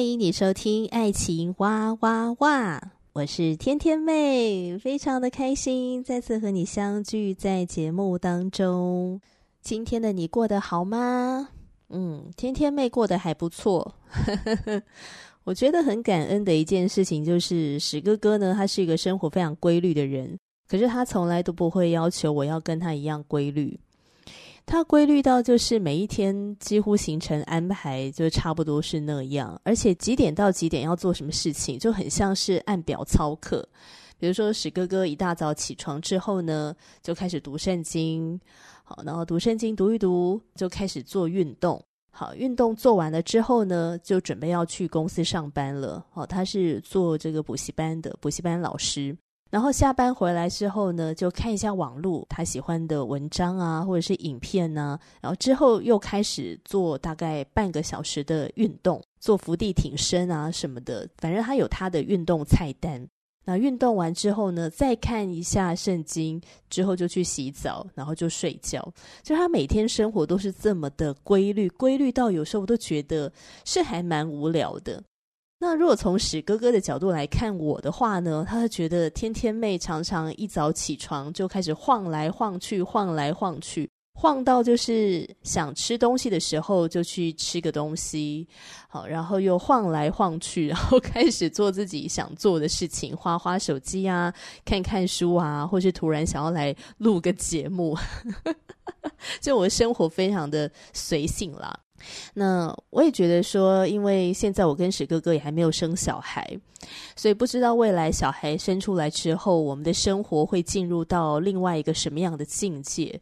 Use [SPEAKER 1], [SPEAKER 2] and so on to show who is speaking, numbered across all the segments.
[SPEAKER 1] 欢迎你收听《爱情哇哇哇》，我是天天妹，非常的开心再次和你相聚在节目当中。今天的你过得好吗？嗯，天天妹过得还不错。我觉得很感恩的一件事情就是史哥哥呢，他是一个生活非常规律的人，可是他从来都不会要求我要跟他一样规律。他规律到就是每一天几乎行程安排就差不多是那样，而且几点到几点要做什么事情就很像是按表操课。比如说史哥哥一大早起床之后呢，就开始读圣经，好，然后读圣经读一读就开始做运动，好，运动做完了之后呢，就准备要去公司上班了。好，他是做这个补习班的补习班老师。然后下班回来之后呢，就看一下网络，他喜欢的文章啊，或者是影片啊。然后之后又开始做大概半个小时的运动，做伏地挺身啊什么的。反正他有他的运动菜单。那运动完之后呢，再看一下圣经，之后就去洗澡，然后就睡觉。就他每天生活都是这么的规律，规律到有时候我都觉得是还蛮无聊的。那如果从史哥哥的角度来看我的话呢，他会觉得天天妹常常一早起床就开始晃来晃去，晃来晃去，晃到就是想吃东西的时候就去吃个东西，好，然后又晃来晃去，然后开始做自己想做的事情，花花手机啊，看看书啊，或是突然想要来录个节目，就我的生活非常的随性啦。那我也觉得说，因为现在我跟史哥哥也还没有生小孩，所以不知道未来小孩生出来之后，我们的生活会进入到另外一个什么样的境界，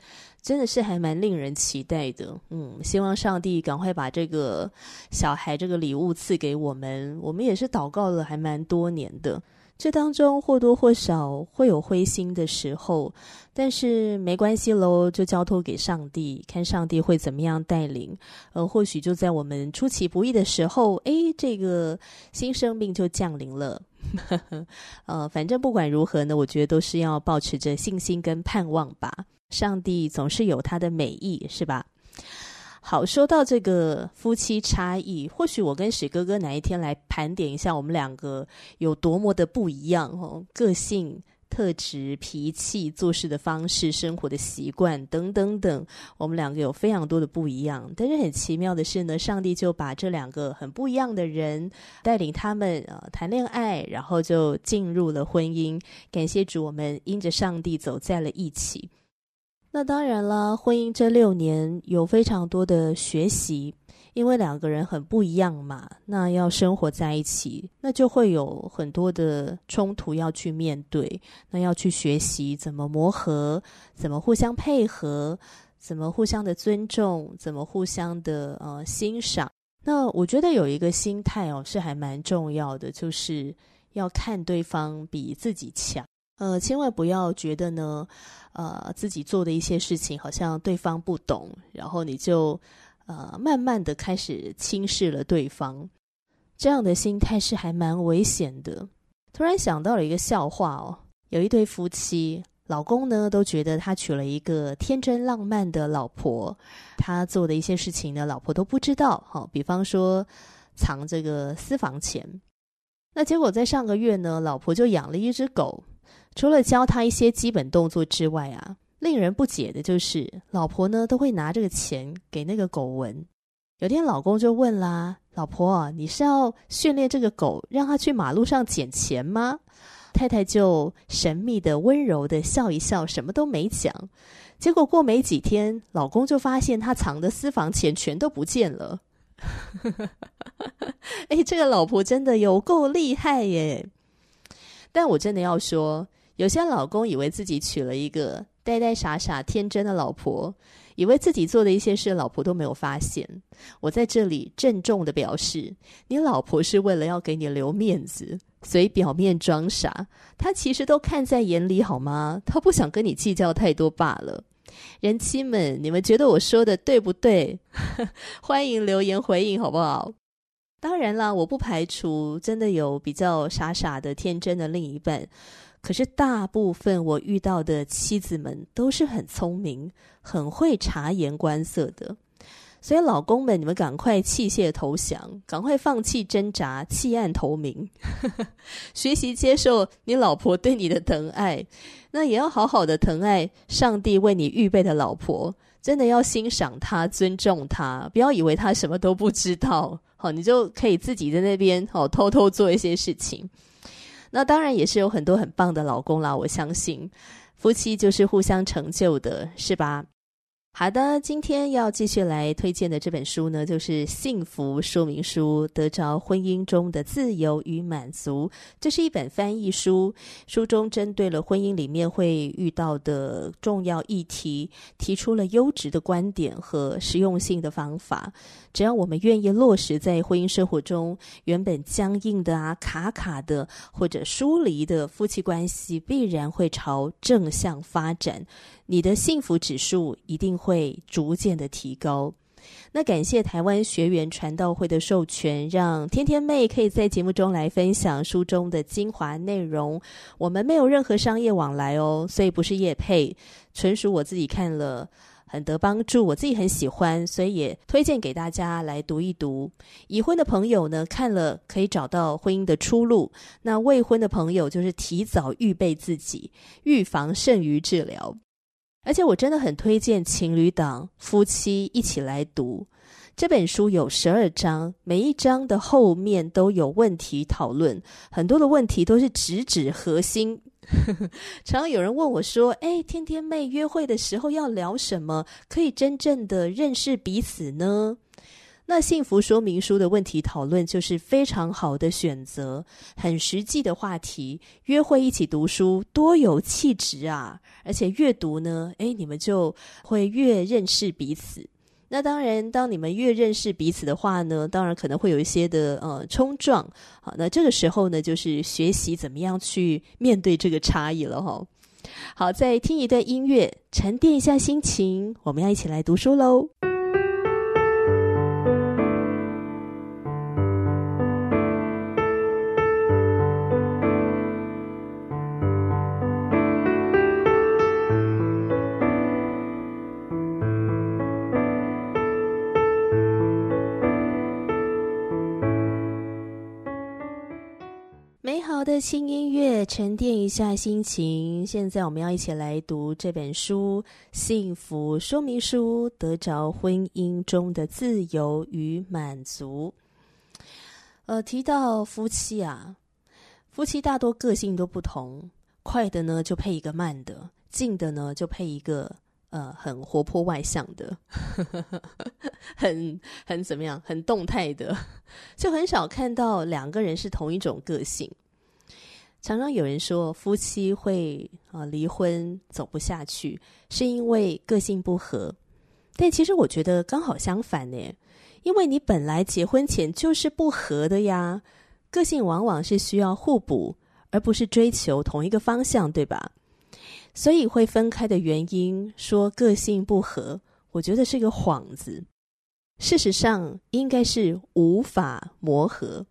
[SPEAKER 1] 真的是还蛮令人期待的。嗯，希望上帝赶快把这个小孩这个礼物赐给我们。我们也是祷告了还蛮多年的。这当中或多或少会有灰心的时候，但是没关系喽，就交托给上帝，看上帝会怎么样带领。呃，或许就在我们出其不意的时候，诶，这个新生命就降临了。呃，反正不管如何呢，我觉得都是要保持着信心跟盼望吧。上帝总是有他的美意，是吧？好，说到这个夫妻差异，或许我跟史哥哥哪一天来盘点一下，我们两个有多么的不一样哦，个性、特质、脾气、做事的方式、生活的习惯等等等，我们两个有非常多的不一样。但是很奇妙的是呢，上帝就把这两个很不一样的人带领他们啊谈恋爱，然后就进入了婚姻。感谢主，我们因着上帝走在了一起。那当然了，婚姻这六年有非常多的学习，因为两个人很不一样嘛，那要生活在一起，那就会有很多的冲突要去面对，那要去学习怎么磨合，怎么互相配合，怎么互相的尊重，怎么互相的呃欣赏。那我觉得有一个心态哦，是还蛮重要的，就是要看对方比自己强。呃，千万不要觉得呢，呃，自己做的一些事情好像对方不懂，然后你就呃慢慢的开始轻视了对方，这样的心态是还蛮危险的。突然想到了一个笑话哦，有一对夫妻，老公呢都觉得他娶了一个天真浪漫的老婆，他做的一些事情呢，老婆都不知道。好，比方说藏这个私房钱，那结果在上个月呢，老婆就养了一只狗。除了教他一些基本动作之外啊，令人不解的就是，老婆呢都会拿这个钱给那个狗闻。有天老公就问啦：“老婆，你是要训练这个狗，让它去马路上捡钱吗？”太太就神秘的、温柔的笑一笑，什么都没讲。结果过没几天，老公就发现他藏的私房钱全都不见了。哎，这个老婆真的有够厉害耶！但我真的要说。有些老公以为自己娶了一个呆呆傻傻、天真的老婆，以为自己做的一些事，老婆都没有发现。我在这里郑重的表示，你老婆是为了要给你留面子，所以表面装傻，她其实都看在眼里，好吗？她不想跟你计较太多罢了。人妻们，你们觉得我说的对不对？欢迎留言回应，好不好？当然啦，我不排除真的有比较傻傻的、天真的另一半。可是大部分我遇到的妻子们都是很聪明、很会察言观色的。所以老公们，你们赶快弃械投降，赶快放弃挣扎，弃暗投明，学习接受你老婆对你的疼爱。那也要好好的疼爱上帝为你预备的老婆，真的要欣赏她、尊重她，不要以为她什么都不知道。好，你就可以自己在那边好偷偷做一些事情。那当然也是有很多很棒的老公啦，我相信夫妻就是互相成就的，是吧？好的，今天要继续来推荐的这本书呢，就是《幸福说明书：得着婚姻中的自由与满足》。这是一本翻译书，书中针对了婚姻里面会遇到的重要议题，提出了优质的观点和实用性的方法。只要我们愿意落实在婚姻生活中，原本僵硬的啊、卡卡的或者疏离的夫妻关系，必然会朝正向发展。你的幸福指数一定会逐渐的提高。那感谢台湾学员传道会的授权，让天天妹可以在节目中来分享书中的精华内容。我们没有任何商业往来哦，所以不是业配，纯属我自己看了很得帮助，我自己很喜欢，所以也推荐给大家来读一读。已婚的朋友呢，看了可以找到婚姻的出路；那未婚的朋友就是提早预备自己，预防胜于治疗。而且我真的很推荐情侣档夫妻一起来读这本书，有十二章，每一章的后面都有问题讨论，很多的问题都是直指核心。常 常有人问我说：“哎，天天妹约会的时候要聊什么，可以真正的认识彼此呢？”那幸福说明书的问题讨论就是非常好的选择，很实际的话题。约会一起读书，多有气质啊！而且越读呢，诶，你们就会越认识彼此。那当然，当你们越认识彼此的话呢，当然可能会有一些的呃冲撞。好，那这个时候呢，就是学习怎么样去面对这个差异了哈。好，再听一段音乐，沉淀一下心情，我们要一起来读书喽。轻音乐，沉淀一下心情。现在我们要一起来读这本书《幸福说明书》，得着婚姻中的自由与满足。呃，提到夫妻啊，夫妻大多个性都不同，快的呢就配一个慢的，静的呢就配一个呃很活泼外向的，很很怎么样，很动态的，就很少看到两个人是同一种个性。常常有人说夫妻会啊离婚走不下去，是因为个性不合。但其实我觉得刚好相反呢，因为你本来结婚前就是不合的呀。个性往往是需要互补，而不是追求同一个方向，对吧？所以会分开的原因，说个性不合，我觉得是个幌子。事实上，应该是无法磨合。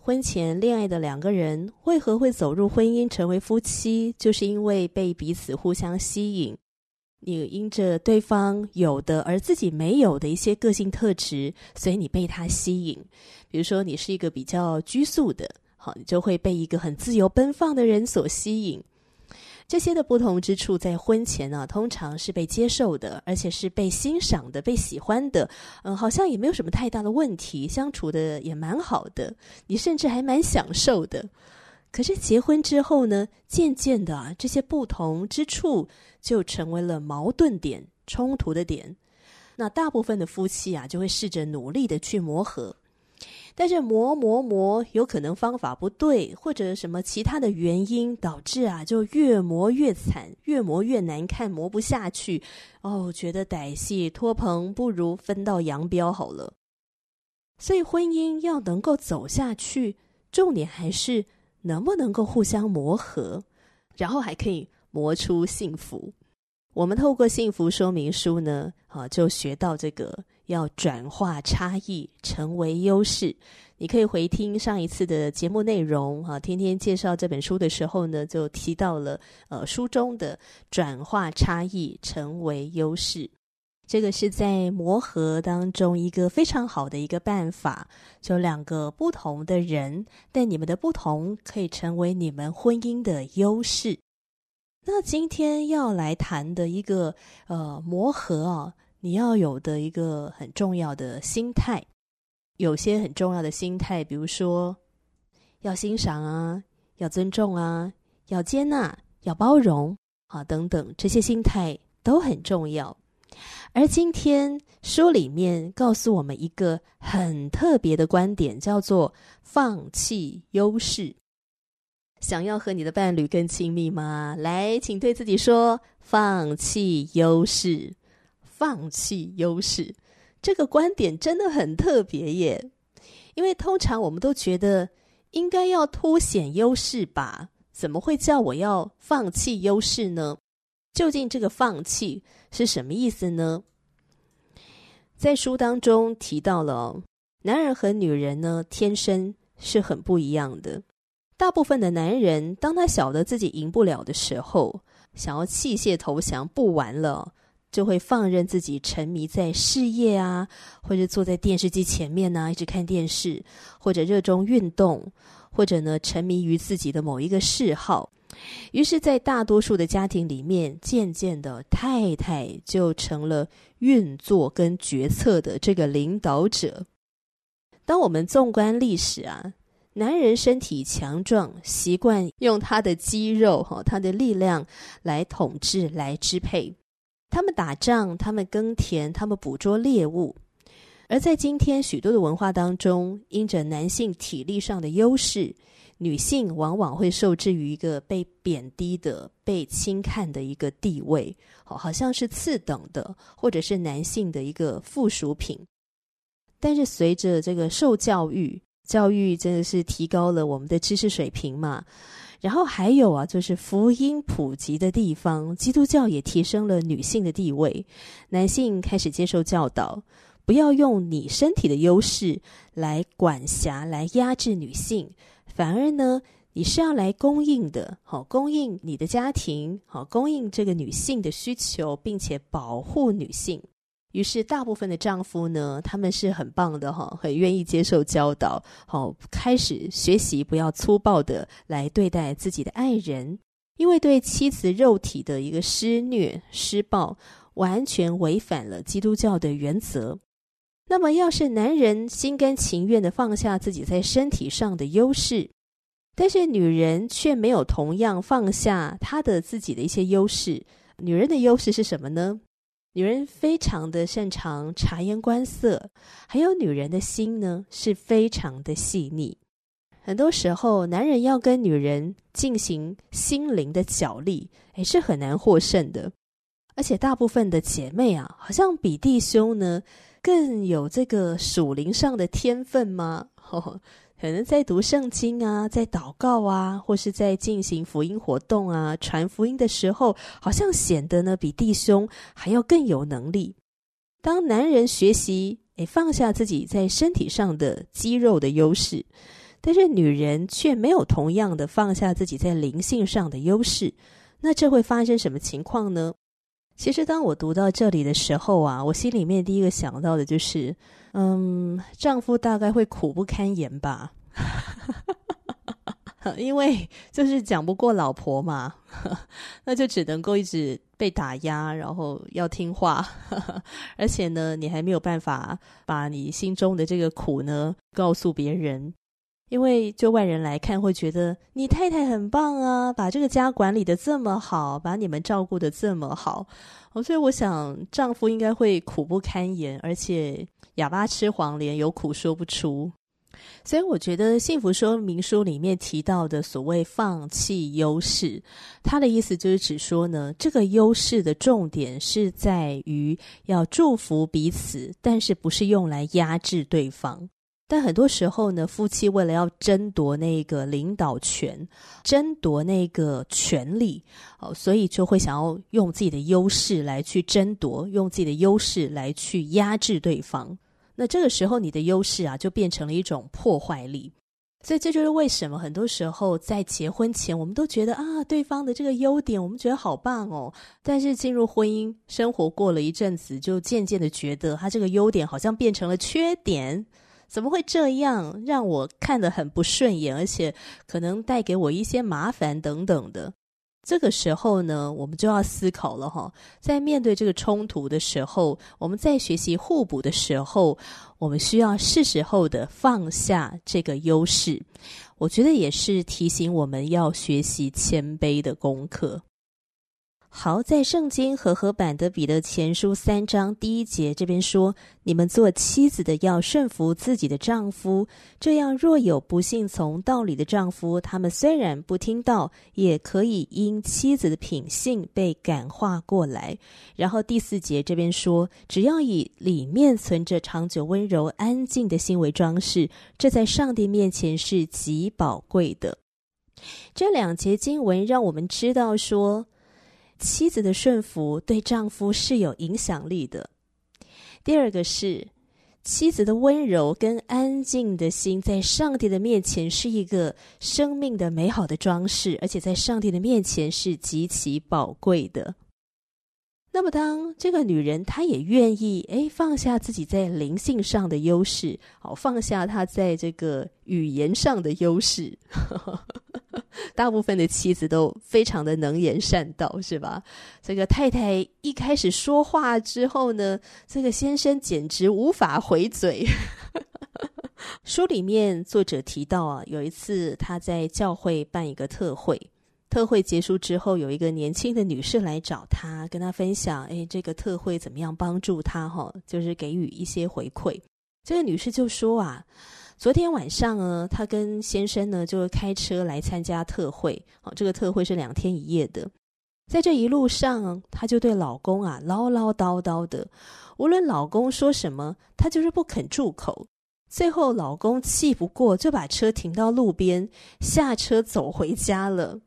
[SPEAKER 1] 婚前恋爱的两个人为何会走入婚姻成为夫妻？就是因为被彼此互相吸引。你因着对方有的而自己没有的一些个性特质，所以你被他吸引。比如说，你是一个比较拘束的，好，你就会被一个很自由奔放的人所吸引。这些的不同之处，在婚前呢、啊，通常是被接受的，而且是被欣赏的、被喜欢的。嗯，好像也没有什么太大的问题，相处的也蛮好的，你甚至还蛮享受的。可是结婚之后呢，渐渐的啊，这些不同之处就成为了矛盾点、冲突的点。那大部分的夫妻啊，就会试着努力的去磨合。但是磨磨磨，有可能方法不对，或者什么其他的原因导致啊，就越磨越惨，越磨越难看，磨不下去。哦，觉得歹戏拖棚，不如分道扬镳好了。所以婚姻要能够走下去，重点还是能不能够互相磨合，然后还可以磨出幸福。我们透过幸福说明书呢，啊，就学到这个要转化差异成为优势。你可以回听上一次的节目内容，啊，天天介绍这本书的时候呢，就提到了呃书中的转化差异成为优势。这个是在磨合当中一个非常好的一个办法，就两个不同的人，但你们的不同可以成为你们婚姻的优势。那今天要来谈的一个呃磨合啊，你要有的一个很重要的心态，有些很重要的心态，比如说要欣赏啊，要尊重啊，要接纳，要包容啊等等，这些心态都很重要。而今天书里面告诉我们一个很特别的观点，叫做放弃优势。想要和你的伴侣更亲密吗？来，请对自己说：放弃优势，放弃优势。这个观点真的很特别耶，因为通常我们都觉得应该要凸显优势吧？怎么会叫我要放弃优势呢？究竟这个放弃是什么意思呢？在书当中提到了，男人和女人呢，天生是很不一样的。大部分的男人，当他晓得自己赢不了的时候，想要弃械投降，不玩了，就会放任自己沉迷在事业啊，或者坐在电视机前面呢，一直看电视，或者热衷运动，或者呢，沉迷于自己的某一个嗜好。于是，在大多数的家庭里面，渐渐的，太太就成了运作跟决策的这个领导者。当我们纵观历史啊。男人身体强壮，习惯用他的肌肉、哈他的力量来统治、来支配。他们打仗，他们耕田，他们捕捉猎物。而在今天许多的文化当中，因着男性体力上的优势，女性往往会受制于一个被贬低的、被轻看的一个地位，好，好像是次等的，或者是男性的一个附属品。但是随着这个受教育，教育真的是提高了我们的知识水平嘛，然后还有啊，就是福音普及的地方，基督教也提升了女性的地位，男性开始接受教导，不要用你身体的优势来管辖、来压制女性，反而呢，你是要来供应的，好，供应你的家庭，好，供应这个女性的需求，并且保护女性。于是，大部分的丈夫呢，他们是很棒的哈，很愿意接受教导，好，开始学习不要粗暴的来对待自己的爱人，因为对妻子肉体的一个施虐施暴，完全违反了基督教的原则。那么，要是男人心甘情愿的放下自己在身体上的优势，但是女人却没有同样放下她的自己的一些优势，女人的优势是什么呢？女人非常的擅长察言观色，还有女人的心呢，是非常的细腻。很多时候，男人要跟女人进行心灵的角力，诶，是很难获胜的。而且，大部分的姐妹啊，好像比弟兄呢更有这个属灵上的天分吗？呵 呵可能在读圣经啊，在祷告啊，或是在进行福音活动啊，传福音的时候，好像显得呢比弟兄还要更有能力。当男人学习诶放下自己在身体上的肌肉的优势，但是女人却没有同样的放下自己在灵性上的优势，那这会发生什么情况呢？其实当我读到这里的时候啊，我心里面第一个想到的就是。嗯，丈夫大概会苦不堪言吧，因为就是讲不过老婆嘛，那就只能够一直被打压，然后要听话，而且呢，你还没有办法把你心中的这个苦呢告诉别人，因为就外人来看会觉得你太太很棒啊，把这个家管理的这么好，把你们照顾的这么好，所以我想丈夫应该会苦不堪言，而且。哑巴吃黄连，有苦说不出。所以我觉得幸福说明书里面提到的所谓放弃优势，它的意思就是指说呢，这个优势的重点是在于要祝福彼此，但是不是用来压制对方。但很多时候呢，夫妻为了要争夺那个领导权，争夺那个权力，哦，所以就会想要用自己的优势来去争夺，用自己的优势来去压制对方。那这个时候，你的优势啊，就变成了一种破坏力。所以这就是为什么很多时候在结婚前，我们都觉得啊，对方的这个优点，我们觉得好棒哦。但是进入婚姻生活过了一阵子，就渐渐的觉得他这个优点好像变成了缺点。怎么会这样？让我看得很不顺眼，而且可能带给我一些麻烦等等的。这个时候呢，我们就要思考了哈。在面对这个冲突的时候，我们在学习互补的时候，我们需要是时候的放下这个优势。我觉得也是提醒我们要学习谦卑的功课。好，在圣经和合版的彼得前书三章第一节这边说：“你们做妻子的要顺服自己的丈夫，这样若有不信从道理的丈夫，他们虽然不听到，也可以因妻子的品性被感化过来。”然后第四节这边说：“只要以里面存着长久温柔安静的心为装饰，这在上帝面前是极宝贵的。”这两节经文让我们知道说，妻子的顺服对丈夫是有影响力的。第二个是妻子的温柔跟安静的心，在上帝的面前是一个生命的美好的装饰，而且在上帝的面前是极其宝贵的。那么，当这个女人她也愿意诶放下自己在灵性上的优势，好放下她在这个语言上的优势。大部分的妻子都非常的能言善道，是吧？这个太太一开始说话之后呢，这个先生简直无法回嘴。书里面作者提到啊，有一次他在教会办一个特会，特会结束之后，有一个年轻的女士来找他，跟他分享，哎，这个特会怎么样帮助他？哈，就是给予一些回馈。这个女士就说啊。昨天晚上呢，她跟先生呢就开车来参加特会。哦，这个特会是两天一夜的。在这一路上，她就对老公啊唠唠叨叨的，无论老公说什么，她就是不肯住口。最后，老公气不过，就把车停到路边，下车走回家了。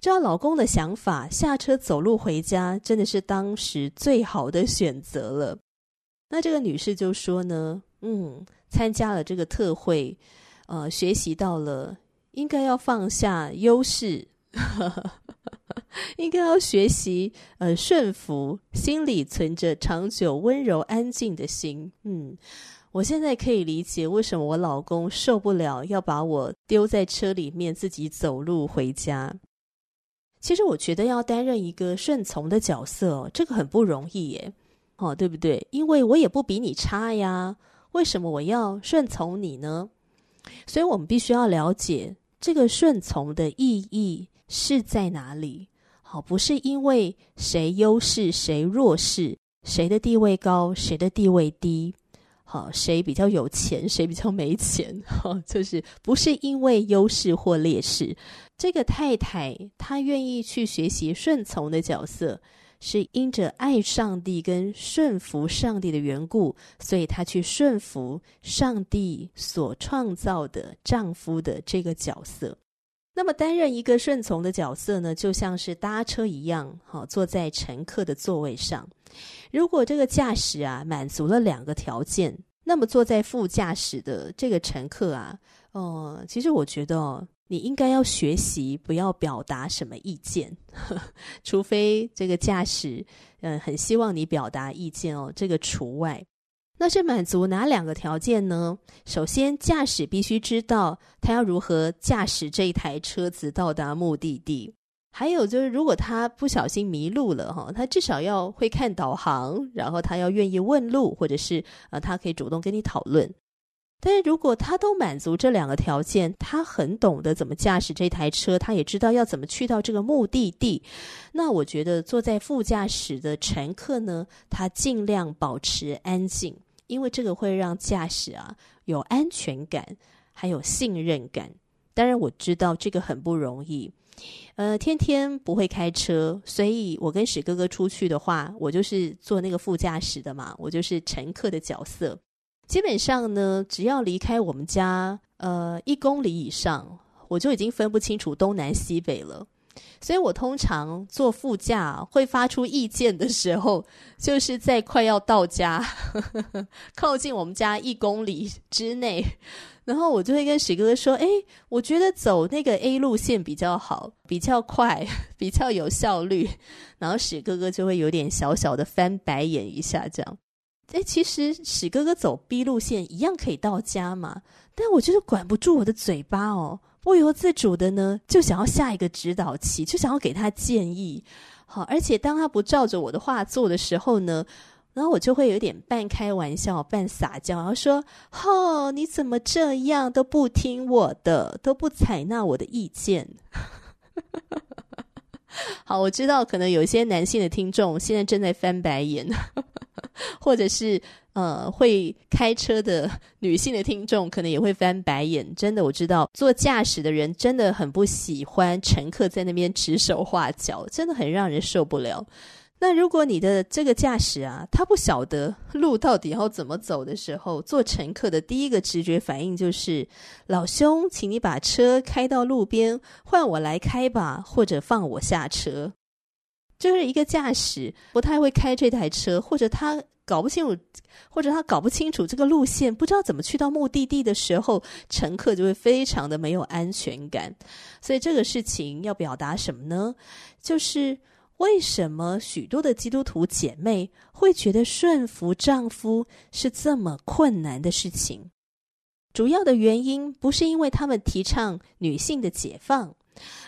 [SPEAKER 1] 照老公的想法，下车走路回家真的是当时最好的选择了。那这个女士就说呢，嗯。参加了这个特会，呃，学习到了应该要放下优势，应该要学习呃顺服，心里存着长久温柔安静的心。嗯，我现在可以理解为什么我老公受不了要把我丢在车里面自己走路回家。其实我觉得要担任一个顺从的角色哦，这个很不容易耶，哦，对不对？因为我也不比你差呀。为什么我要顺从你呢？所以我们必须要了解这个顺从的意义是在哪里。好，不是因为谁优势谁弱势，谁的地位高谁的地位低，好，谁比较有钱谁比较没钱，好，就是不是因为优势或劣势。这个太太她愿意去学习顺从的角色。是因着爱上帝跟顺服上帝的缘故，所以她去顺服上帝所创造的丈夫的这个角色。那么担任一个顺从的角色呢，就像是搭车一样，好，坐在乘客的座位上。如果这个驾驶啊满足了两个条件，那么坐在副驾驶的这个乘客啊，哦，其实我觉得哦。你应该要学习不要表达什么意见，除非这个驾驶，嗯、很希望你表达意见哦，这个除外。那是满足哪两个条件呢？首先，驾驶必须知道他要如何驾驶这一台车子到达目的地。还有就是，如果他不小心迷路了哈，他至少要会看导航，然后他要愿意问路，或者是呃，他可以主动跟你讨论。但是如果他都满足这两个条件，他很懂得怎么驾驶这台车，他也知道要怎么去到这个目的地，那我觉得坐在副驾驶的乘客呢，他尽量保持安静，因为这个会让驾驶啊有安全感，还有信任感。当然，我知道这个很不容易。呃，天天不会开车，所以我跟史哥哥出去的话，我就是坐那个副驾驶的嘛，我就是乘客的角色。基本上呢，只要离开我们家呃一公里以上，我就已经分不清楚东南西北了。所以我通常坐副驾会发出意见的时候，就是在快要到家，呵 呵靠近我们家一公里之内，然后我就会跟史哥哥说：“哎，我觉得走那个 A 路线比较好，比较快，比较有效率。”然后史哥哥就会有点小小的翻白眼一下，这样。哎，其实史哥哥走 B 路线一样可以到家嘛，但我就是管不住我的嘴巴哦。不由自主的呢，就想要下一个指导棋，就想要给他建议。好，而且当他不照着我的话做的时候呢，然后我就会有点半开玩笑、半撒娇，然后说：“哦，你怎么这样都不听我的，都不采纳我的意见？” 好，我知道可能有一些男性的听众现在正在翻白眼，或者是。呃，会开车的 女性的听众可能也会翻白眼。真的，我知道做驾驶的人真的很不喜欢乘客在那边指手画脚，真的很让人受不了。那如果你的这个驾驶啊，他不晓得路到底要怎么走的时候，做乘客的第一个直觉反应就是：老兄，请你把车开到路边，换我来开吧，或者放我下车。就是一个驾驶不太会开这台车，或者他。搞不清楚，或者他搞不清楚这个路线，不知道怎么去到目的地的时候，乘客就会非常的没有安全感。所以这个事情要表达什么呢？就是为什么许多的基督徒姐妹会觉得顺服丈夫是这么困难的事情？主要的原因不是因为他们提倡女性的解放，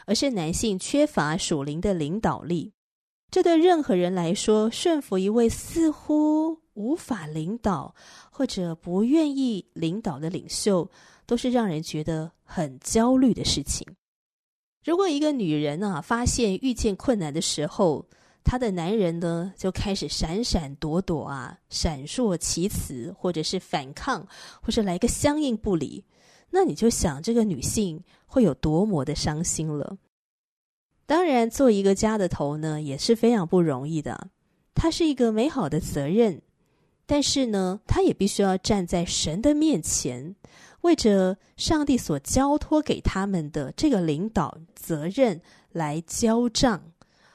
[SPEAKER 1] 而是男性缺乏属灵的领导力。这对任何人来说，顺服一位似乎无法领导或者不愿意领导的领袖，都是让人觉得很焦虑的事情。如果一个女人啊，发现遇见困难的时候，她的男人呢就开始闪闪躲躲啊，闪烁其词，或者是反抗，或者来个相应不理，那你就想这个女性会有多么的伤心了。当然，做一个家的头呢，也是非常不容易的。它是一个美好的责任，但是呢，他也必须要站在神的面前，为着上帝所交托给他们的这个领导责任来交账。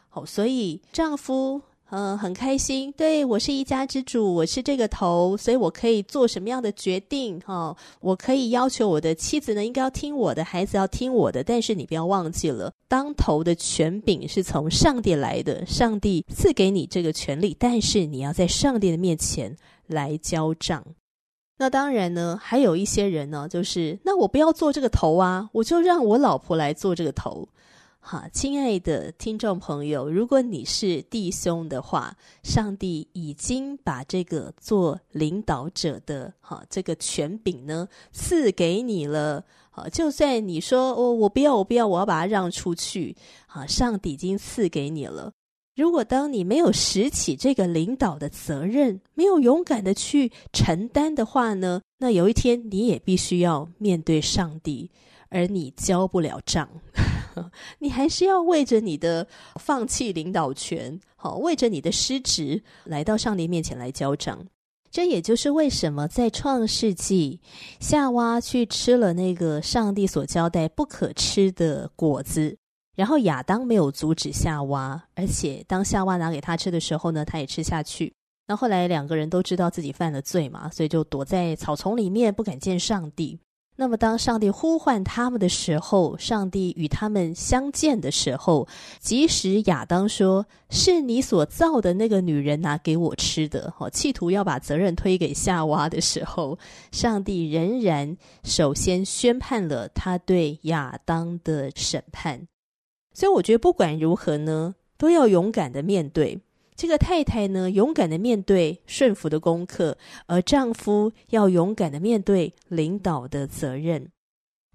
[SPEAKER 1] 好，所以丈夫。嗯，很开心。对，我是一家之主，我是这个头，所以我可以做什么样的决定？哈、哦，我可以要求我的妻子呢，应该要听我的，孩子要听我的。但是你不要忘记了，当头的权柄是从上帝来的，上帝赐给你这个权利，但是你要在上帝的面前来交账。那当然呢，还有一些人呢，就是那我不要做这个头啊，我就让我老婆来做这个头。好，亲爱的听众朋友，如果你是弟兄的话，上帝已经把这个做领导者的哈这个权柄呢赐给你了。好，就算你说哦，我不要，我不要，我要把它让出去。好，上帝已经赐给你了。如果当你没有拾起这个领导的责任，没有勇敢的去承担的话呢，那有一天你也必须要面对上帝，而你交不了账。你还是要为着你的放弃领导权，好，为着你的失职，来到上帝面前来交账。这也就是为什么在创世纪，夏娃去吃了那个上帝所交代不可吃的果子，然后亚当没有阻止夏娃，而且当夏娃拿给他吃的时候呢，他也吃下去。那后来两个人都知道自己犯了罪嘛，所以就躲在草丛里面，不敢见上帝。那么，当上帝呼唤他们的时候，上帝与他们相见的时候，即使亚当说是你所造的那个女人拿给我吃的，哦，企图要把责任推给夏娃的时候，上帝仍然首先宣判了他对亚当的审判。所以，我觉得不管如何呢，都要勇敢的面对。这个太太呢，勇敢的面对顺服的功课，而丈夫要勇敢的面对领导的责任。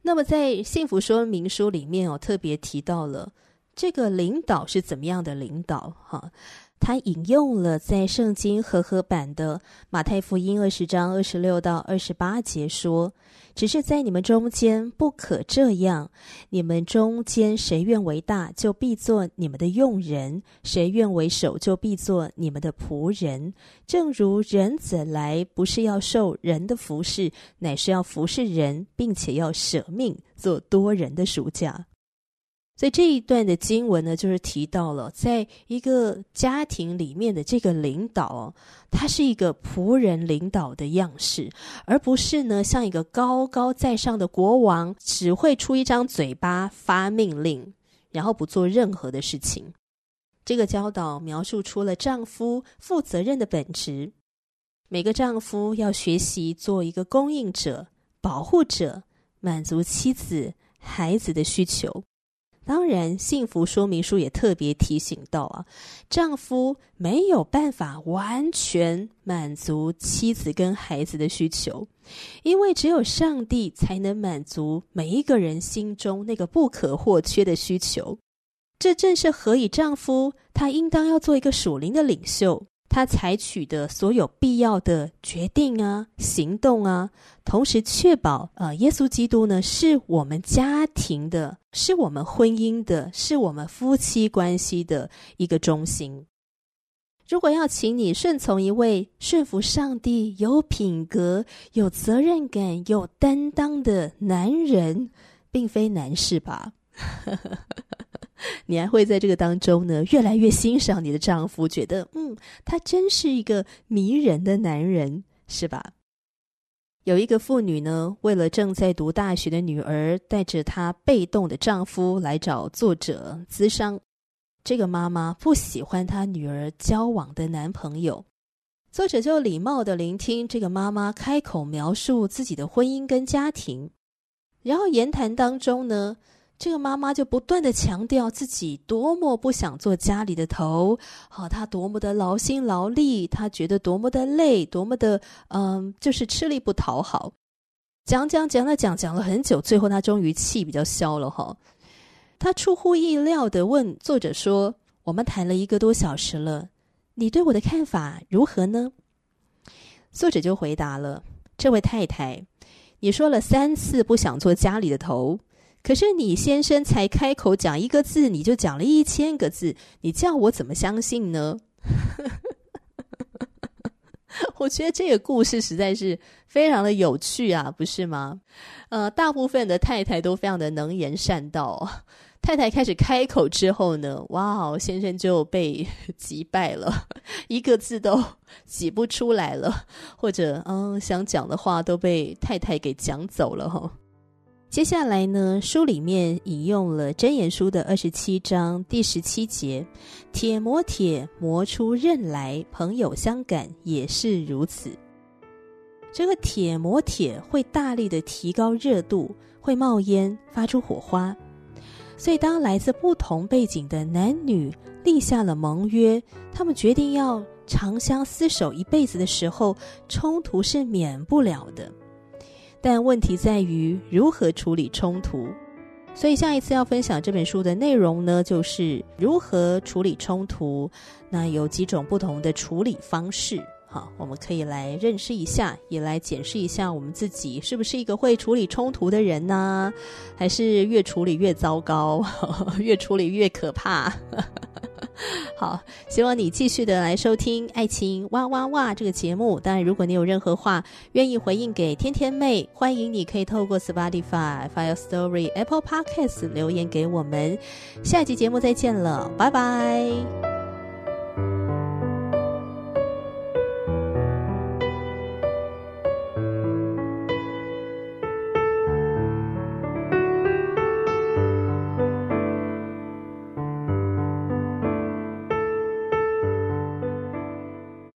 [SPEAKER 1] 那么，在幸福说明书里面哦，特别提到了这个领导是怎么样的领导哈？他引用了在圣经和合版的马太福音二十章二十六到二十八节说：“只是在你们中间不可这样，你们中间谁愿为大，就必做你们的用人；谁愿为首，就必做你们的仆人。正如人子来，不是要受人的服侍，乃是要服侍人，并且要舍命做多人的赎价。”所以这一段的经文呢，就是提到了，在一个家庭里面的这个领导，他是一个仆人领导的样式，而不是呢像一个高高在上的国王，只会出一张嘴巴发命令，然后不做任何的事情。这个教导描述出了丈夫负责任的本质，每个丈夫要学习做一个供应者、保护者，满足妻子、孩子的需求。当然，幸福说明书也特别提醒到啊，丈夫没有办法完全满足妻子跟孩子的需求，因为只有上帝才能满足每一个人心中那个不可或缺的需求。这正是何以丈夫他应当要做一个属灵的领袖。他采取的所有必要的决定啊、行动啊，同时确保呃，耶稣基督呢是我们家庭的，是我们婚姻的，是我们夫妻关系的一个中心。如果要请你顺从一位顺服上帝、有品格、有责任感、有担当的男人，并非难事吧？你还会在这个当中呢，越来越欣赏你的丈夫，觉得嗯，他真是一个迷人的男人，是吧？有一个妇女呢，为了正在读大学的女儿，带着她被动的丈夫来找作者咨商。这个妈妈不喜欢她女儿交往的男朋友，作者就礼貌地聆听这个妈妈开口描述自己的婚姻跟家庭，然后言谈当中呢。这个妈妈就不断的强调自己多么不想做家里的头，好、她多么的劳心劳力，她觉得多么的累，多么的嗯，就是吃力不讨好。讲讲讲了讲讲了很久，最后她终于气比较消了哈、她出乎意料的问作者说：“我们谈了一个多小时了，你对我的看法如何呢？”作者就回答了：“这位太太，你说了三次不想做家里的头。”可是你先生才开口讲一个字，你就讲了一千个字，你叫我怎么相信呢？我觉得这个故事实在是非常的有趣啊，不是吗？呃，大部分的太太都非常的能言善道，太太开始开口之后呢，哇哦，先生就被击败了，一个字都挤不出来了，或者嗯，想讲的话都被太太给讲走了哈。接下来呢，书里面引用了箴言书的二十七章第十七节：“铁磨铁，磨出刃来；朋友相感也是如此。”这个铁磨铁会大力的提高热度，会冒烟，发出火花。所以，当来自不同背景的男女立下了盟约，他们决定要长相厮守一辈子的时候，冲突是免不了的。但问题在于如何处理冲突，所以下一次要分享这本书的内容呢，就是如何处理冲突。那有几种不同的处理方式，好，我们可以来认识一下，也来检视一下我们自己是不是一个会处理冲突的人呢？还是越处理越糟糕，越处理越可怕？好，希望你继续的来收听《爱情哇哇哇》这个节目。当然，如果你有任何话愿意回应给天天妹，欢迎你可以透过 Spotify、Fire Story、Apple Podcasts 留言给我们。下一集节目再见了，拜拜。